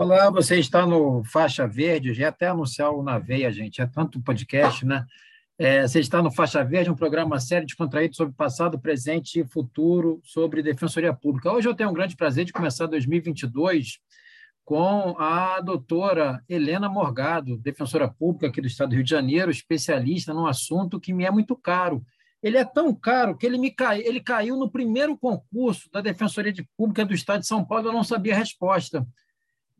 Olá, você está no Faixa Verde, já até anunciar o Na Veia, gente, é tanto podcast, né? É, você está no Faixa Verde, um programa sério descontraído sobre passado, presente e futuro sobre defensoria pública. Hoje eu tenho um grande prazer de começar 2022 com a doutora Helena Morgado, defensora pública aqui do Estado do Rio de Janeiro, especialista num assunto que me é muito caro. Ele é tão caro que ele, me cai, ele caiu no primeiro concurso da Defensoria de Pública do Estado de São Paulo, eu não sabia a resposta.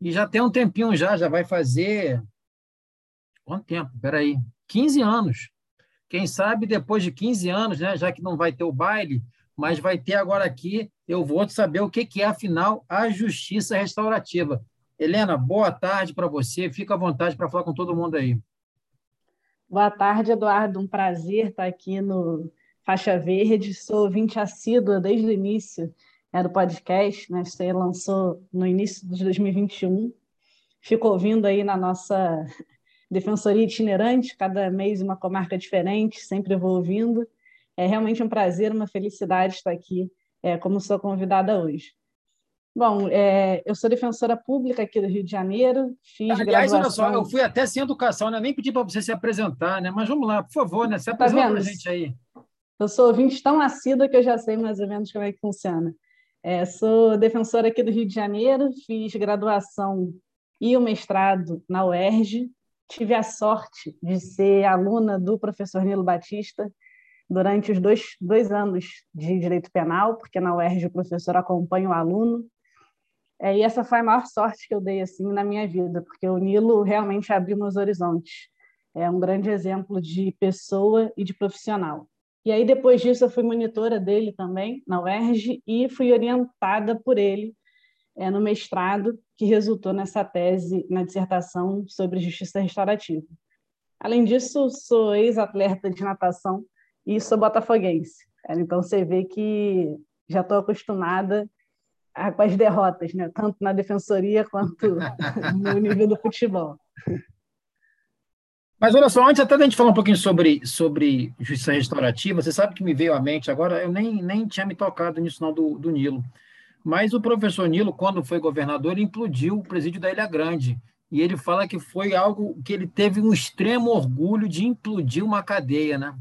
E já tem um tempinho já, já vai fazer. Quanto tempo? Peraí. 15 anos. Quem sabe depois de 15 anos, né, já que não vai ter o baile, mas vai ter agora aqui, eu vou saber o que, que é, afinal, a justiça restaurativa. Helena, boa tarde para você. Fica à vontade para falar com todo mundo aí. Boa tarde, Eduardo. Um prazer estar aqui no Faixa Verde. Sou ouvinte assídua desde o início é, do podcast, né? Você lançou no início de 2021. Fico ouvindo aí na nossa defensoria itinerante, cada mês uma comarca diferente, sempre vou ouvindo. É realmente um prazer, uma felicidade estar aqui é, como sua convidada hoje. Bom, é, eu sou defensora pública aqui do Rio de Janeiro, fiz Aliás, graduação... olha só, eu fui até sem educação, né? nem pedi para você se apresentar, né? mas vamos lá, por favor, né? se apresenta tá para a gente aí. Eu sou ouvinte tão assídua que eu já sei mais ou menos como é que funciona. É, sou defensora aqui do Rio de Janeiro, fiz graduação e o mestrado na UERJ. Tive a sorte de ser aluna do professor Nilo Batista durante os dois, dois anos de direito penal, porque na UERJ o professor acompanha o aluno. É, e essa foi a maior sorte que eu dei assim na minha vida, porque o Nilo realmente abriu meus horizontes. É um grande exemplo de pessoa e de profissional. E aí, depois disso, eu fui monitora dele também, na UERJ, e fui orientada por ele é, no mestrado, que resultou nessa tese, na dissertação sobre justiça restaurativa. Além disso, sou ex-atleta de natação e sou botafoguense. Então, você vê que já estou acostumada com as derrotas, né? tanto na defensoria quanto no nível do futebol. Mas olha só, antes até da gente falar um pouquinho sobre, sobre justiça restaurativa, você sabe que me veio à mente agora, eu nem, nem tinha me tocado nisso não do, do Nilo, mas o professor Nilo, quando foi governador, ele implodiu o presídio da Ilha Grande, e ele fala que foi algo que ele teve um extremo orgulho de implodir uma cadeia, né?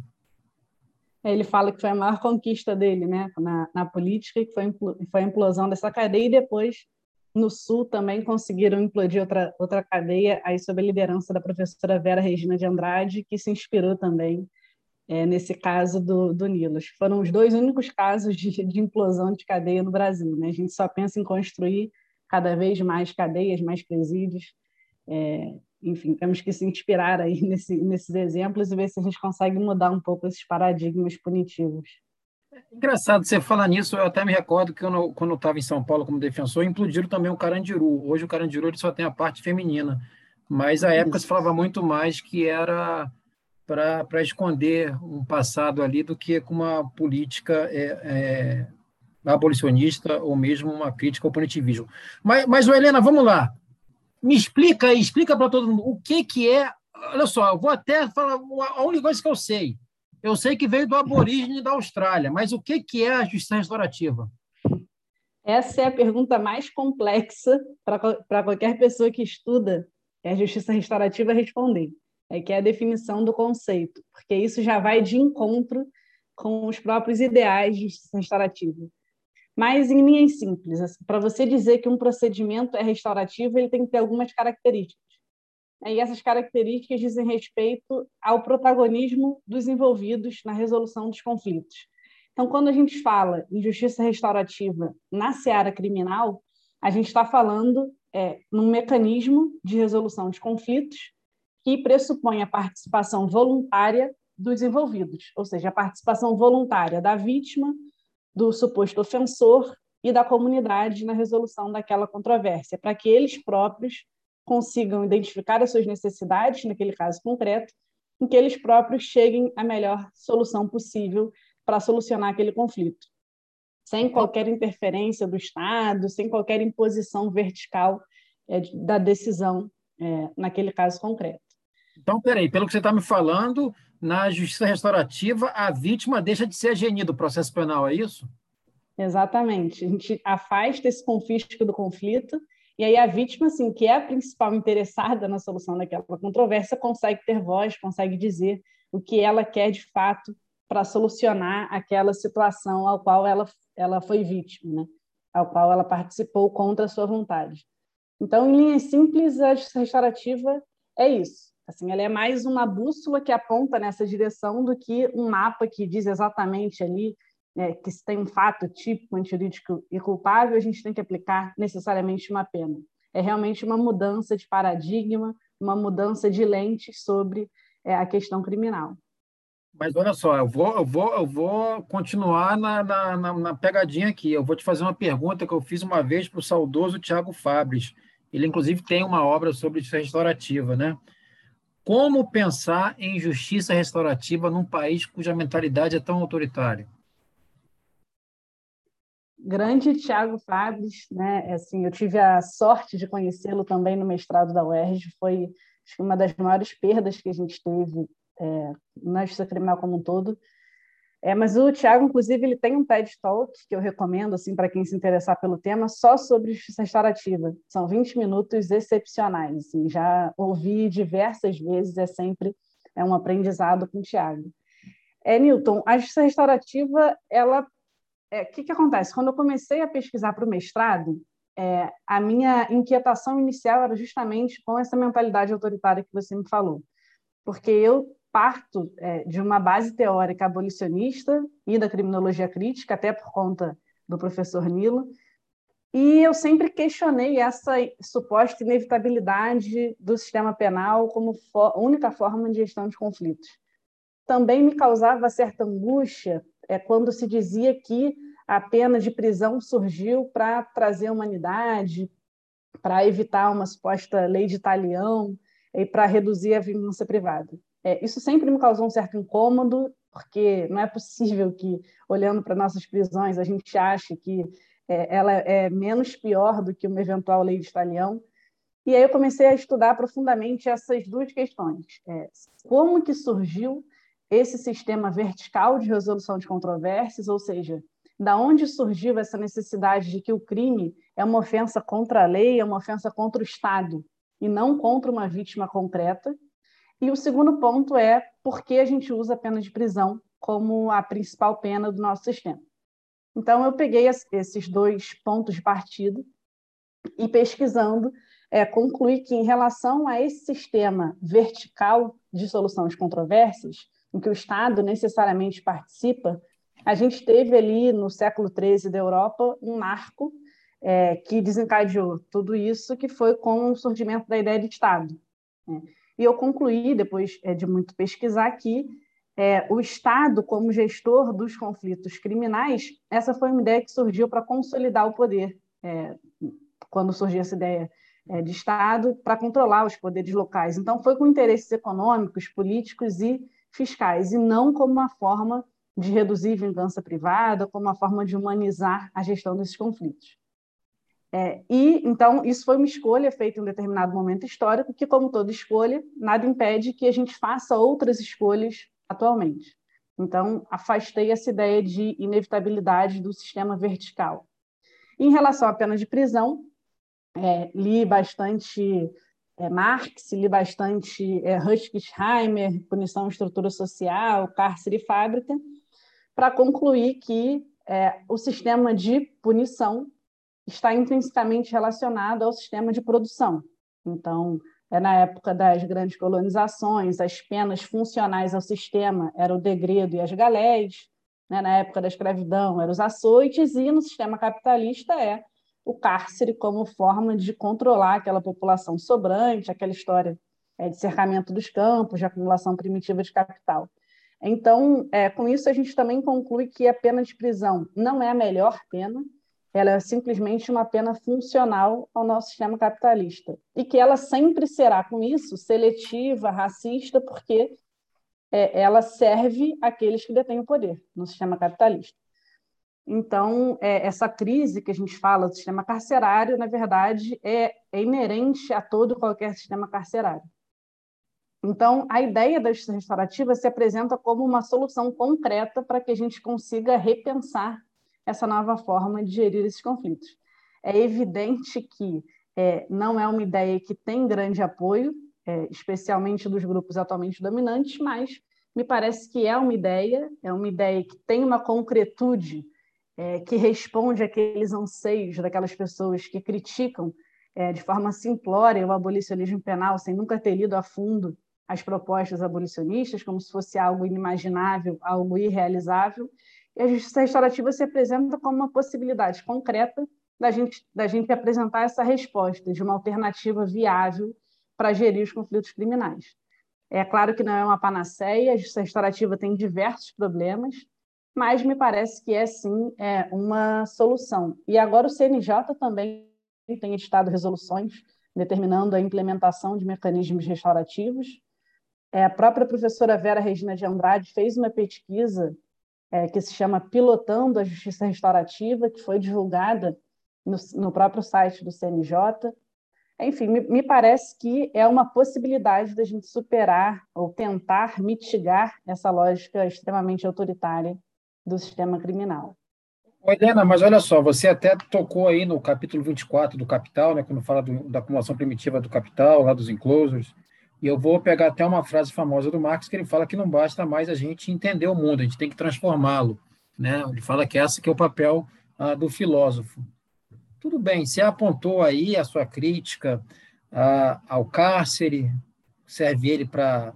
Ele fala que foi a maior conquista dele né, na, na política, que foi, foi a implosão dessa cadeia, e depois no Sul também conseguiram implodir outra, outra cadeia, aí sob a liderança da professora Vera Regina de Andrade, que se inspirou também é, nesse caso do, do Nilos. Foram os dois únicos casos de, de implosão de cadeia no Brasil. Né? A gente só pensa em construir cada vez mais cadeias, mais presídios. É, enfim, temos que se inspirar aí nesse, nesses exemplos e ver se a gente consegue mudar um pouco esses paradigmas punitivos. Engraçado você falar nisso, eu até me recordo que eu, quando eu estava em São Paulo como defensor, implodiram também o Carandiru. Hoje o Carandiru ele só tem a parte feminina, mas à época se falava muito mais que era para esconder um passado ali do que com uma política é, é, abolicionista ou mesmo uma crítica ao punitivismo. Mas, mas Helena, vamos lá. Me explica aí, explica para todo mundo o que, que é. Olha só, eu vou até falar a única coisa que eu sei eu sei que veio do aborígene da Austrália, mas o que, que é a justiça restaurativa? Essa é a pergunta mais complexa para qualquer pessoa que estuda a justiça restaurativa responder. É que é a definição do conceito, porque isso já vai de encontro com os próprios ideais de justiça restaurativa. Mas, em linhas simples, assim, para você dizer que um procedimento é restaurativo, ele tem que ter algumas características. Né? E essas características dizem respeito ao protagonismo dos envolvidos na resolução dos conflitos. Então, quando a gente fala em justiça restaurativa na seara criminal, a gente está falando é, num mecanismo de resolução de conflitos que pressupõe a participação voluntária dos envolvidos, ou seja, a participação voluntária da vítima, do suposto ofensor e da comunidade na resolução daquela controvérsia, para que eles próprios consigam identificar as suas necessidades, naquele caso concreto, em que eles próprios cheguem à melhor solução possível para solucionar aquele conflito, sem qualquer interferência do Estado, sem qualquer imposição vertical é, da decisão é, naquele caso concreto. Então, peraí, pelo que você está me falando, na justiça restaurativa, a vítima deixa de ser agente do processo penal, é isso? Exatamente. A gente afasta esse confisco do conflito E aí a vítima, assim, que é a principal interessada na solução daquela controvérsia, consegue ter voz, consegue dizer o que ela quer de fato para solucionar aquela situação ao qual ela, ela foi vítima, né? ao qual ela participou contra a sua vontade. Então, em linhas simples, a justiça restaurativa é isso. Assim, ela é mais uma bússola que aponta nessa direção do que um mapa que diz exatamente ali né, que se tem um fato típico antijurídico e culpável, a gente tem que aplicar necessariamente uma pena. É realmente uma mudança de paradigma, uma mudança de lente sobre é, a questão criminal. Mas olha só, eu vou, eu vou, eu vou continuar na, na, na, pegadinha aqui. Eu vou te fazer uma pergunta que eu fiz uma vez para o saudoso Tiago Fabres. Ele, inclusive, tem uma obra sobre justiça restaurativa, né? Como pensar em justiça restaurativa num país cuja mentalidade é tão autoritária? Grande Tiago Fabres, né? Assim, eu tive a sorte de conhecê-lo também no mestrado da UERJ. Foi uma das maiores perdas que a gente teve é, na justiça criminal como um todo. É, mas o Tiago, inclusive, ele tem um TED Talk que eu recomendo assim para quem se interessar pelo tema, só sobre justiça restaurativa. São 20 minutos excepcionais. Assim, já ouvi diversas vezes, é sempre é um aprendizado com o Tiago. É, Newton, a justiça restaurativa, ela, o é, que, que acontece? Quando eu comecei a pesquisar para o mestrado, é, a minha inquietação inicial era justamente com essa mentalidade autoritária que você me falou, porque eu parto é, de uma base teórica abolicionista e da criminologia crítica, até por conta do professor Nilo, e eu sempre questionei essa suposta inevitabilidade do sistema penal como for, única forma de gestão de conflitos. Também me causava certa angústia é, quando se dizia que a pena de prisão surgiu para trazer humanidade, para evitar uma suposta lei de talião e para reduzir a vingança privada. É, isso sempre me causou um certo incômodo, porque não é possível que, olhando para nossas prisões, a gente ache que é, ela é menos pior do que uma eventual lei de estalião. E aí eu comecei a estudar profundamente essas duas questões. É, como que surgiu esse sistema vertical de resolução de controvérsias, ou seja, da onde surgiu essa necessidade de que o crime é uma ofensa contra a lei, é uma ofensa contra o Estado, e não contra uma vítima concreta, e o segundo ponto é por que a gente usa a pena de prisão como a principal pena do nosso sistema. Então, eu peguei esses dois pontos de partida e, pesquisando, é, concluí que, em relação a esse sistema vertical de solução de controvérsias, em que o Estado necessariamente participa, a gente teve ali, no século XIII da Europa, um marco é, que desencadeou tudo isso, que foi com o surgimento da ideia de Estado. Né? E eu concluí, depois é, de muito pesquisar, que é, o Estado, como gestor dos conflitos criminais, essa foi uma ideia que surgiu para consolidar o poder, é, quando surgiu essa ideia é, de Estado, para controlar os poderes locais. Então, foi com interesses econômicos, políticos e fiscais, e não como uma forma de reduzir vingança privada, como uma forma de humanizar a gestão desses conflitos. É, e então isso foi uma escolha feita em um determinado momento histórico, que como toda escolha, nada impede que a gente faça outras escolhas atualmente. Então afastei essa ideia de inevitabilidade do sistema vertical. Em relação à pena de prisão, é, li bastante é, Marx, li bastante é, Huskisheimer, Punição e Estrutura Social, Cárcere e Fábrica, para concluir que é, o sistema de punição está intrinsecamente relacionado ao sistema de produção. Então, é na época das grandes colonizações, as penas funcionais ao sistema eram o degredo e as galés, né? na época da escravidão eram os açoites, e no sistema capitalista é o cárcere como forma de controlar aquela população sobrante, aquela história é, de cercamento dos campos, de acumulação primitiva de capital. Então, é, com isso, a gente também conclui que a pena de prisão não é a melhor pena, ela é simplesmente uma pena funcional ao nosso sistema capitalista. E que ela sempre será, com isso, seletiva, racista, porque é, ela serve àqueles que detêm o poder no sistema capitalista. Então, é, essa crise que a gente fala do sistema carcerário, na verdade, é, é inerente a todo qualquer sistema carcerário. Então, a ideia da justiça restaurativa se apresenta como uma solução concreta para que a gente consiga repensar essa nova forma de gerir esses conflitos. É evidente que é, não é uma ideia que tem grande apoio, é, especialmente dos grupos atualmente dominantes, mas me parece que é uma ideia, é uma ideia que tem uma concretude é, que responde àqueles anseios daquelas pessoas que criticam é, de forma simplória o abolicionismo penal, sem nunca ter lido a fundo as propostas abolicionistas, como se fosse algo inimaginável, algo irrealizável. E a justiça restaurativa se apresenta como uma possibilidade concreta da gente, da gente apresentar essa resposta de uma alternativa viável para gerir os conflitos criminais. É claro que não é uma panaceia, a justiça restaurativa tem diversos problemas, mas me parece que é sim é uma solução. E agora o CNJ também tem editado resoluções determinando a implementação de mecanismos restaurativos. É, a própria professora Vera Regina de Andrade fez uma pesquisa é, que se chama Pilotando a Justiça Restaurativa, que foi divulgada no, no próprio site do CNJ. Enfim, me, me, parece que é uma possibilidade da gente superar ou tentar mitigar essa lógica extremamente autoritária do sistema criminal. Helena, mas olha só, você até tocou aí no capítulo 24 do Capital, né, quando fala do, da acumulação primitiva do capital, lá dos enclosures, e eu vou pegar até uma frase famosa do Marx, que ele fala que não basta mais a gente entender o mundo, a gente tem que transformá-lo. Né? Ele fala que essa que é o papel ah, do filósofo. Tudo bem, você apontou aí a sua crítica ah, ao cárcere, serve ele para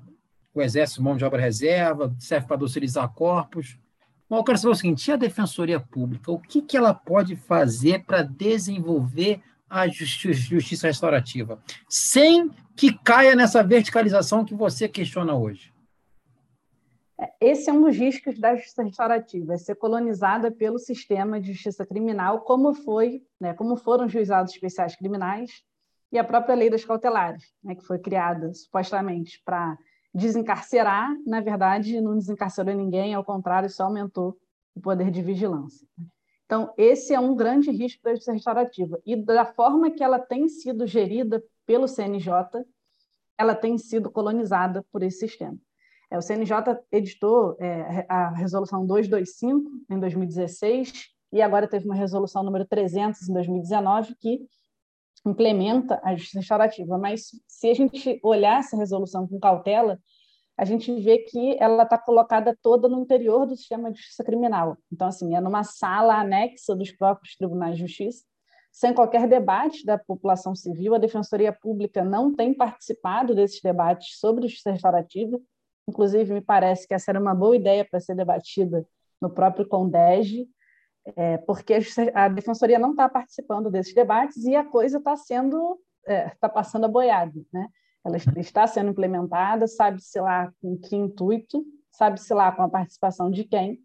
o exército, mão de obra reserva, serve para docilizar corpos, mas eu quero saber o seguinte: a Defensoria Pública, o que, que ela pode fazer para desenvolver a justiça restaurativa, sem que caia nessa verticalização que você questiona hoje? É, esse é um dos riscos da justiça restaurativa, é ser colonizada pelo sistema de justiça criminal, como foi, né, como foram os juizados especiais criminais e a própria lei das cautelares, né, que foi criada supostamente para desencarcerar, na verdade, não desencarcerou ninguém, ao contrário, só aumentou o poder de vigilância. Então, esse é um grande risco da justiça restaurativa. E da forma que ela tem sido gerida pelo CNJ, ela tem sido colonizada por esse sistema. É, o CNJ editou é, a resolução 225 em 2016 e agora teve uma resolução número 300 em 2019 que implementa a justiça restaurativa, mas se a gente olhar essa resolução com cautela, a gente vê que ela está colocada toda no interior do sistema de justiça criminal. Então, assim, é numa sala anexa dos próprios tribunais de justiça, sem qualquer debate da população civil. A Defensoria Pública não tem participado desses debates sobre justiça restaurativa. Inclusive, me parece que essa era uma boa ideia para ser debatida no próprio CONDEG, é, porque a defensoria não está participando desses debates e a coisa está sendo está é, tá passando a boiada, né? Ela está sendo implementada, sabe-se lá com que intuito, sabe-se lá com a participação de quem,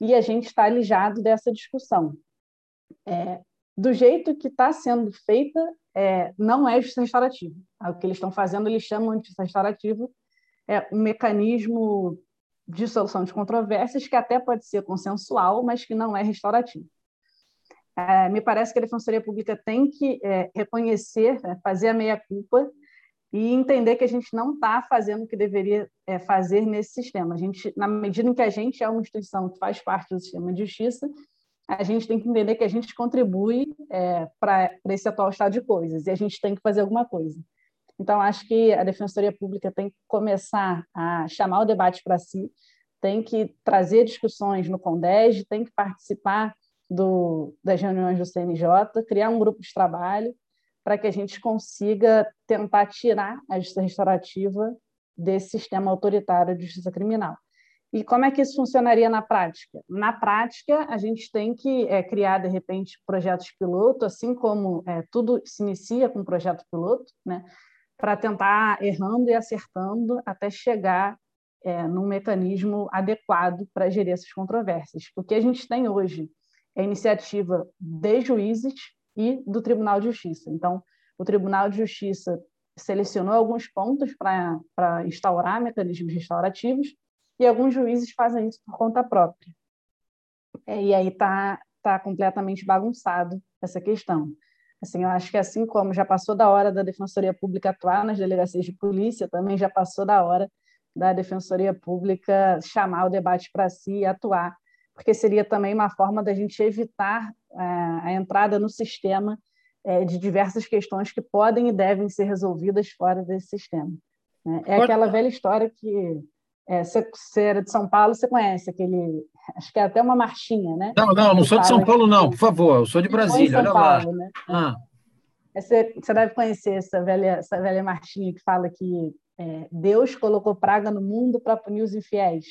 e a gente está alijado dessa discussão. É, do jeito que está sendo feita, é, não é justiça restaurativa. O que eles estão fazendo, eles chamam de justiça restaurativa, é um mecanismo de solução de controvérsias que até pode ser consensual, mas que não é restaurativo. É, me parece que a Defensoria Pública tem que é, reconhecer, né, fazer a meia-culpa e entender que a gente não está fazendo o que deveria é, fazer nesse sistema. A gente, na medida em que a gente é uma instituição que faz parte do sistema de justiça, a gente tem que entender que a gente contribui é, para esse atual estado de coisas e a gente tem que fazer alguma coisa. Então, acho que a Defensoria Pública tem que começar a chamar o debate para si, tem que trazer discussões no CONDEG, tem que participar do, das reuniões do CNJ, criar um grupo de trabalho para que a gente consiga tentar tirar a justiça restaurativa desse sistema autoritário de justiça criminal. E como é que isso funcionaria na prática? Na prática, a gente tem que é, criar, de repente, projetos piloto, assim como é, tudo se inicia com um projeto piloto, né? Para tentar errando e acertando até chegar é, num mecanismo adequado para gerir essas controvérsias. O que a gente tem hoje é iniciativa de juízes e do Tribunal de Justiça. Então, o Tribunal de Justiça selecionou alguns pontos para instaurar mecanismos restaurativos e alguns juízes fazem isso por conta própria. É, e aí está tá completamente bagunçado essa questão. Assim, eu acho que assim como já passou da hora da Defensoria Pública atuar nas delegacias de polícia, também já passou da hora da Defensoria Pública chamar o debate para si e atuar, porque seria também uma forma da gente evitar é, a entrada no sistema é, de diversas questões que podem e devem ser resolvidas fora desse sistema. Né? É aquela velha história que é, você, você era de São Paulo, você conhece aquele. Acho que é até uma marchinha, né? Não, não, não sou de São Paulo, não, por favor, eu sou de Brasília, olha Paulo, lá. Né? Ah. Você, você deve conhecer essa velha, essa velha marchinha que fala que é, Deus colocou praga no mundo para punir os infiéis.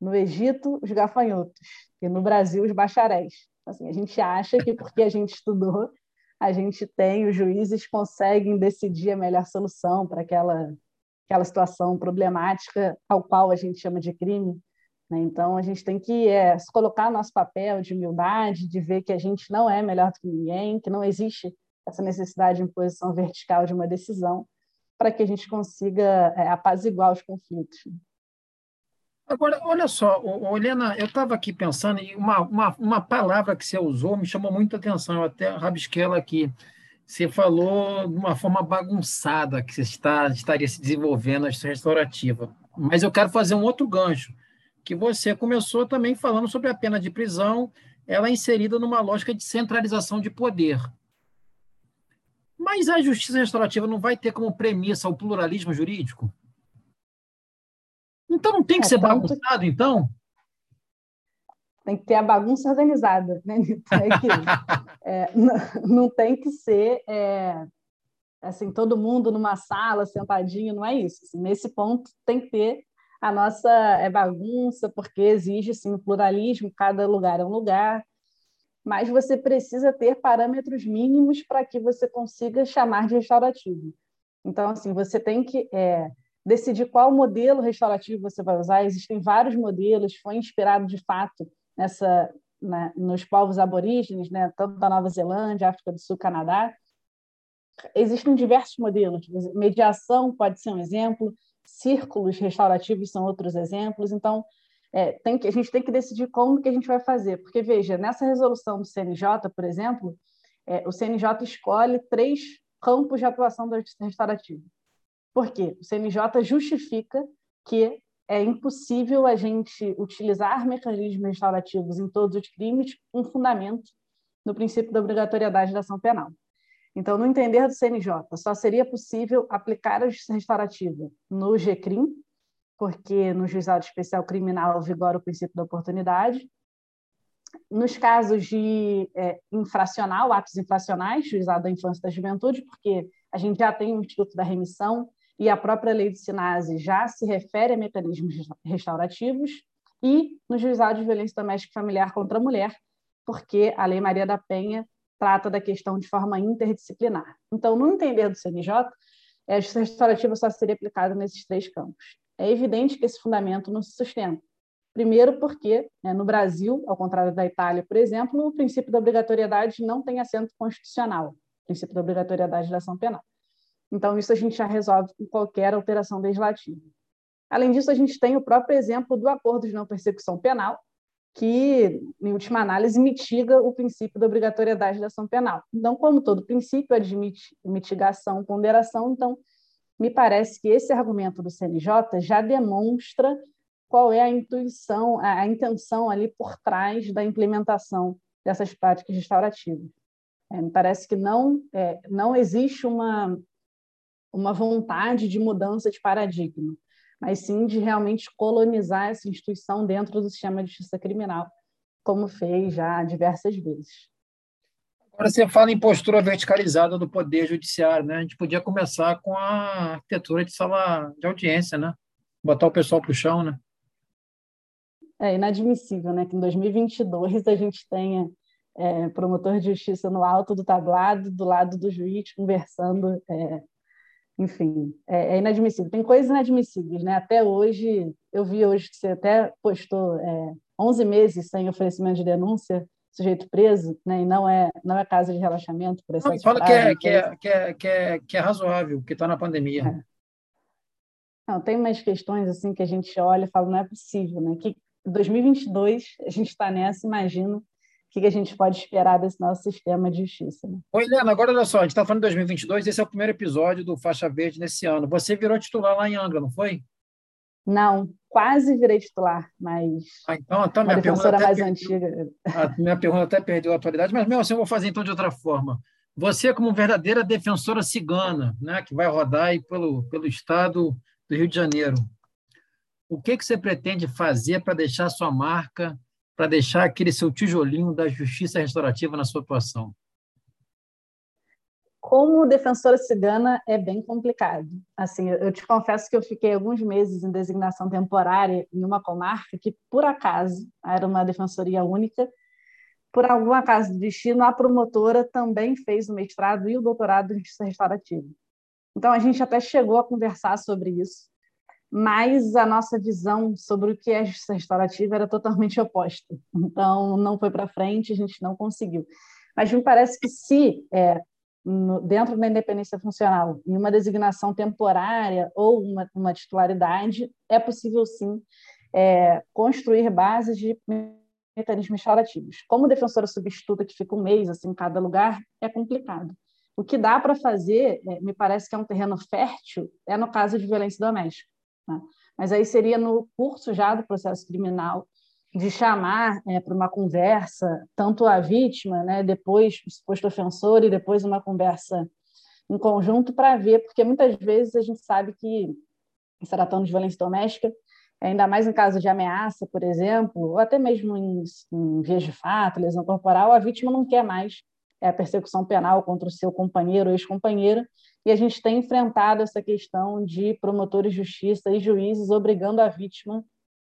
No Egito, os gafanhotos. E no Brasil, os bacharéis. Assim, a gente acha que porque a gente estudou, a gente tem, os juízes conseguem decidir a melhor solução para aquela, aquela situação problemática ao qual a gente chama de crime. Né? Então, a gente tem que é, colocar nosso papel de humildade, de ver que a gente não é melhor do que ninguém, que não existe essa necessidade de imposição vertical de uma decisão, para que a gente consiga é, apaziguar os conflitos. Agora, olha só, Helena, eu estava aqui pensando, e uma, uma, uma palavra que você usou me chamou muita atenção, eu até rabisquei ela aqui. Você falou de uma forma bagunçada que você está, estaria se desenvolvendo a restaurativa. Mas eu quero fazer um outro gancho, que você começou também falando sobre a pena de prisão, ela é inserida numa lógica de centralização de poder. Mas a justiça restaurativa não vai ter como premissa o pluralismo jurídico? Então não tem que é, ser bagunçado, então? Tem que ter a bagunça organizada, né, É é, não, não, tem que ser é, assim, todo mundo numa sala, sentadinho, não é isso. Assim, nesse ponto tem que ter a nossa é, bagunça, porque exige sim, o pluralismo, cada lugar é um lugar, mas você precisa ter parâmetros mínimos para que você consiga chamar de restaurativo. Então, assim, você tem que é, decidir qual modelo restaurativo você vai usar. Existem vários modelos, foi inspirado de fato nessa nos povos aborígenes, né, tanto da Nova Zelândia, África do Sul, Canadá. Existem diversos modelos. Mediação pode ser um exemplo, círculos restaurativos são outros exemplos. Então, é, tem que, a gente tem que decidir como que a gente vai fazer. Porque, veja, nessa resolução do CNJ, por exemplo, é, o CNJ escolhe três campos de atuação da justiça restaurativa. Por quê? O CNJ justifica que é impossível a gente utilizar mecanismos restaurativos em todos os crimes com fundamento no princípio da obrigatoriedade da ação penal. Então, no entender do CNJ, só seria possível aplicar a justiça restaurativa no GCRIM, porque no juizado especial criminal vigora o princípio da oportunidade. Nos casos de é, infracional, atos infracionais, juizado da infância e da juventude, porque a gente já tem o Instituto da Remissão, e a própria lei de Sinase já se refere a mecanismos restaurativos, e no juizado de violência doméstica e familiar contra a mulher, porque a Lei Maria da Penha trata da questão de forma interdisciplinar. Então, no entender do CNJ, a justiça restaurativa só seria aplicada nesses três campos. É evidente que esse fundamento não se sustenta. Primeiro, porque né, no Brasil, ao contrário da Itália, por exemplo, o princípio da obrigatoriedade não tem assento constitucional, o princípio da obrigatoriedade da ação penal. Então, isso a gente já resolve com qualquer alteração legislativa. Além disso, a gente tem o próprio exemplo do acordo de não persecução penal, que, em última análise, mitiga o princípio da obrigatoriedade da ação penal. Então, como todo princípio admite mitigação, ponderação, então, me parece que esse argumento do CNJ já demonstra qual é a intuição, a, intenção ali por trás da implementação dessas práticas restaurativas. É, me parece que não, é, não existe uma, uma vontade de mudança de paradigma, mas sim de realmente colonizar essa instituição dentro do sistema de justiça criminal, como fez já diversas vezes. Agora você fala em postura verticalizada do poder judiciário, né? A gente podia começar com a arquitetura de sala de audiência, né? Botar o pessoal para o chão, né? É inadmissível, né? Que em 2022 a gente tenha é, promotor de justiça no alto do tablado, do lado do juiz, conversando é, enfim, é, é, inadmissível. Tem coisas inadmissíveis, né? Até hoje, eu vi hoje que você até postou é, 11 meses sem oferecimento de denúncia, sujeito preso, né? E não é, não é casa de relaxamento, por exemplo. Fala que é, que, é, que, é, que, é, que é razoável, que está na pandemia. É. Não, tem umas questões assim que a gente olha e fala, não é possível, né? Que 2022 a gente está nessa, imagino que, que a gente pode esperar desse nosso sistema de justiça. Né? Oi, Helena, agora olha só, a gente está falando de 2022, esse é o primeiro episódio do Faixa Verde nesse ano. Você virou titular lá em Angra, não foi? Não, quase virei titular, mas. Ah, então, então minha pergunta mais perdeu, antiga. A minha pergunta até perdeu a atualidade, mas mesmo assim eu vou fazer então de outra forma. Você, como verdadeira defensora cigana, né, que vai rodar aí pelo, pelo estado do Rio de Janeiro, o que, que você pretende fazer para deixar sua marca, para deixar aquele seu tijolinho da justiça restaurativa na sua atuação? Como defensora cigana é bem complicado. Assim, eu te confesso que eu fiquei alguns meses em designação temporária em uma comarca que, por acaso, era uma defensoria única. Por algum acaso do destino, a promotora também fez o mestrado e o doutorado em justiça restaurativa. Então, a gente até chegou a conversar sobre isso mas a nossa visão sobre o que é justiça restaurativa era totalmente oposta. Então, não foi para frente, a gente não conseguiu. Mas me parece que se, é, no, dentro da independência funcional, em uma designação temporária ou uma, uma titularidade, é possível, sim, é, construir bases de mecanismos restaurativos. Como defensora substituta que fica um mês assim, em cada lugar, é complicado. O que dá para fazer, é, me parece que é um terreno fértil, é no caso de violência doméstica né? Mas aí seria no curso já do processo criminal de chamar é, para uma conversa tanto a vítima, né, depois o suposto ofensor e depois uma conversa em conjunto para ver, porque muitas vezes a gente sabe que se tratando de violência doméstica, ainda mais em caso de ameaça, por exemplo, ou até mesmo em, em vias de fato, lesão corporal, a vítima não quer mais é, a persecução penal contra o seu companheiro ou ex-companheira, e a gente tem enfrentado essa questão de promotores de justiça e juízes obrigando a vítima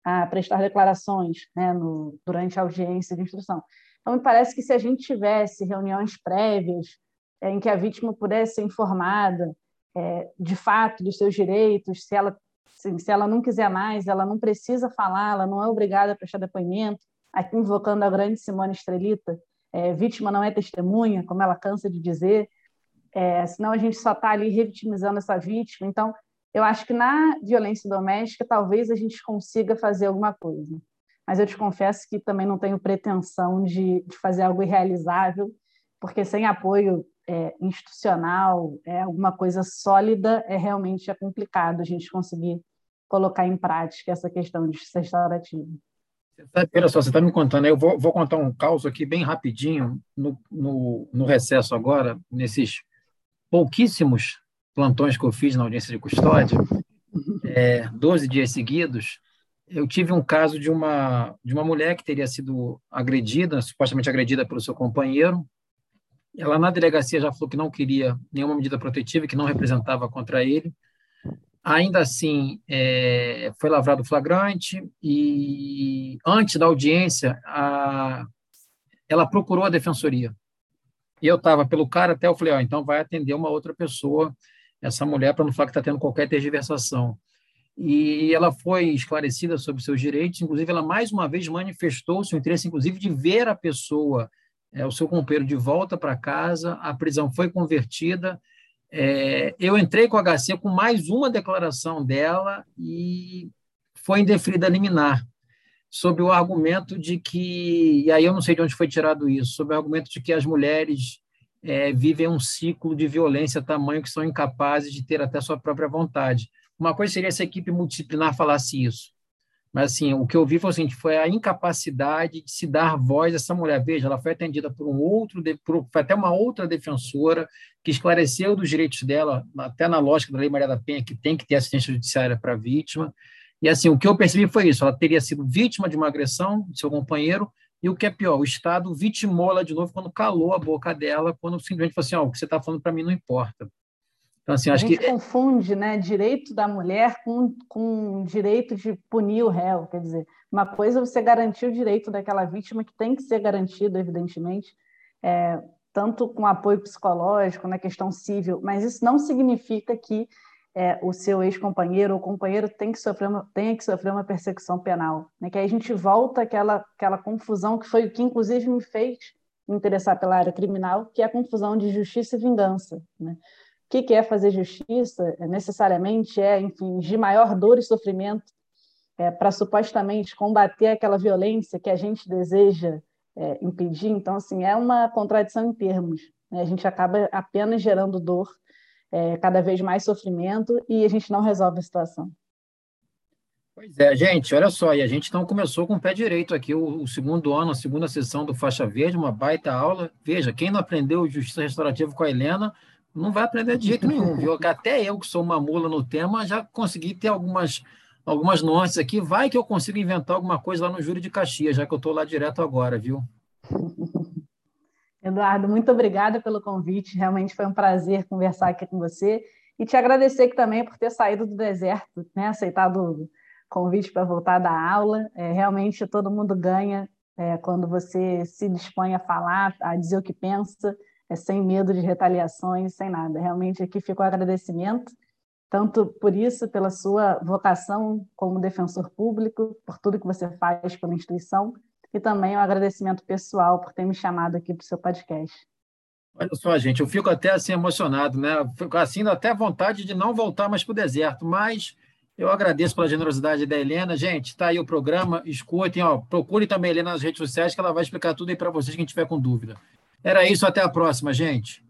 a prestar declarações né, no, durante a audiência de instrução. Então, me parece que se a gente tivesse reuniões prévias é, em que a vítima pudesse ser informada é, de fato dos seus direitos, se ela, se, ela não quiser mais, ela não precisa falar, ela não é obrigada a prestar depoimento, aqui invocando a grande Simone Estrelita, é, vítima não é testemunha, como ela cansa de dizer, é, senão a gente só está ali revitimizando essa vítima. Então, eu acho que na violência doméstica talvez a gente consiga fazer alguma coisa. Mas eu te confesso que também não tenho pretensão de, de fazer algo irrealizável, porque sem apoio é, institucional, é alguma coisa sólida, é realmente é complicado a gente conseguir colocar em prática essa questão de justiça restaurativa. Olha só, você está me contando, eu vou, vou, contar um caos aqui bem rapidinho, no, no, no recesso agora, nesses pouquíssimos plantões que eu fiz na audiência de custódia, é, 12 dias seguidos, eu tive um caso de uma, de uma mulher que teria sido agredida, supostamente agredida pelo seu companheiro. Ela, na delegacia, já falou que não queria nenhuma medida protetiva, que não representava contra ele. Ainda assim, é, foi lavrado flagrante e, antes da audiência, a, ela procurou a defensoria e eu estava pelo cara até eu falei, ó, então vai atender uma outra pessoa, essa mulher, para não falar que está tendo qualquer tergiversação. E ela foi esclarecida sobre seus direitos, inclusive ela mais uma vez manifestou seu interesse, inclusive, de ver a pessoa, é, o seu companheiro, de volta para casa, a prisão foi convertida. É, eu entrei com a HC com mais uma declaração dela e foi indeferida liminar sob o argumento de que, e aí eu não sei de onde foi tirado isso, sob o argumento de que as mulheres é, vivem um ciclo de violência tamanho que são incapazes de ter até sua própria vontade. Uma coisa seria se a equipe multidisciplinar falasse isso, mas assim, o que eu vi foi, assim, foi a incapacidade de se dar voz a essa mulher. Veja, ela foi atendida por um outro, por, foi até uma outra defensora que esclareceu dos direitos dela, até na lógica da Lei Maria da Penha, que tem que ter assistência judiciária para a vítima. E assim, o que eu percebi foi isso: ela teria sido vítima de uma agressão de seu companheiro, e o que é pior, o Estado vitimou ela de novo quando calou a boca dela, quando simplesmente falou assim: oh, o que você está falando para mim não importa. Então, assim, acho a gente que... confunde né, direito da mulher com, com direito de punir o réu. Quer dizer, uma coisa é você garantir o direito daquela vítima, que tem que ser garantido, evidentemente, é, tanto com apoio psicológico, na questão civil, mas isso não significa que é, o seu ex-companheiro ou companheiro tem que sofrer uma, tenha que sofrer uma persecução penal. Né? Que aí a gente volta àquela, àquela confusão que foi o que, inclusive, me fez me interessar pela área criminal, que é a confusão de justiça e vingança. Né? O que, que é fazer justiça? É, necessariamente é, enfim, de maior dor e sofrimento é, para supostamente combater aquela violência que a gente deseja é, impedir. Então, assim, é uma contradição em termos. Né? A gente acaba apenas gerando dor é, cada vez mais sofrimento e a gente não resolve a situação. Pois é, gente, olha só, e a gente então começou com o pé direito aqui, o, o, segundo ano, a segunda sessão do Faixa Verde, uma baita aula. Veja, quem não aprendeu Justiça Restaurativa com a Helena, não vai aprender de jeito nenhum, viu? Até eu, que sou uma mula no tema, já consegui ter algumas, algumas nuances aqui. Vai que eu consigo inventar alguma coisa lá no Júri de Caxias, já que eu estou lá direto agora, viu? Eduardo, muito obrigada pelo convite. Realmente foi um prazer conversar aqui com você e te agradecer aqui também por ter saído do deserto, né? aceitado convite para voltar da aula. É, realmente todo mundo ganha é, quando você se dispõe a falar, a dizer o que pensa, é, sem medo de retaliações, sem nada. Realmente aqui fica o agradecimento, tanto por isso, pela sua vocação como defensor público, por tudo que você faz pela instituição, e também o um agradecimento pessoal por ter me chamado aqui para o seu podcast. Olha só, gente, eu fico até assim emocionado, né? Fico assim, até vontade de não voltar mais para o deserto, mas eu agradeço pela generosidade da Helena. Gente, está aí o programa, escutem, ó, procure também a Helena nas redes sociais, que ela vai explicar tudo aí para vocês, quem tiver com dúvida. Era isso, até a próxima, gente.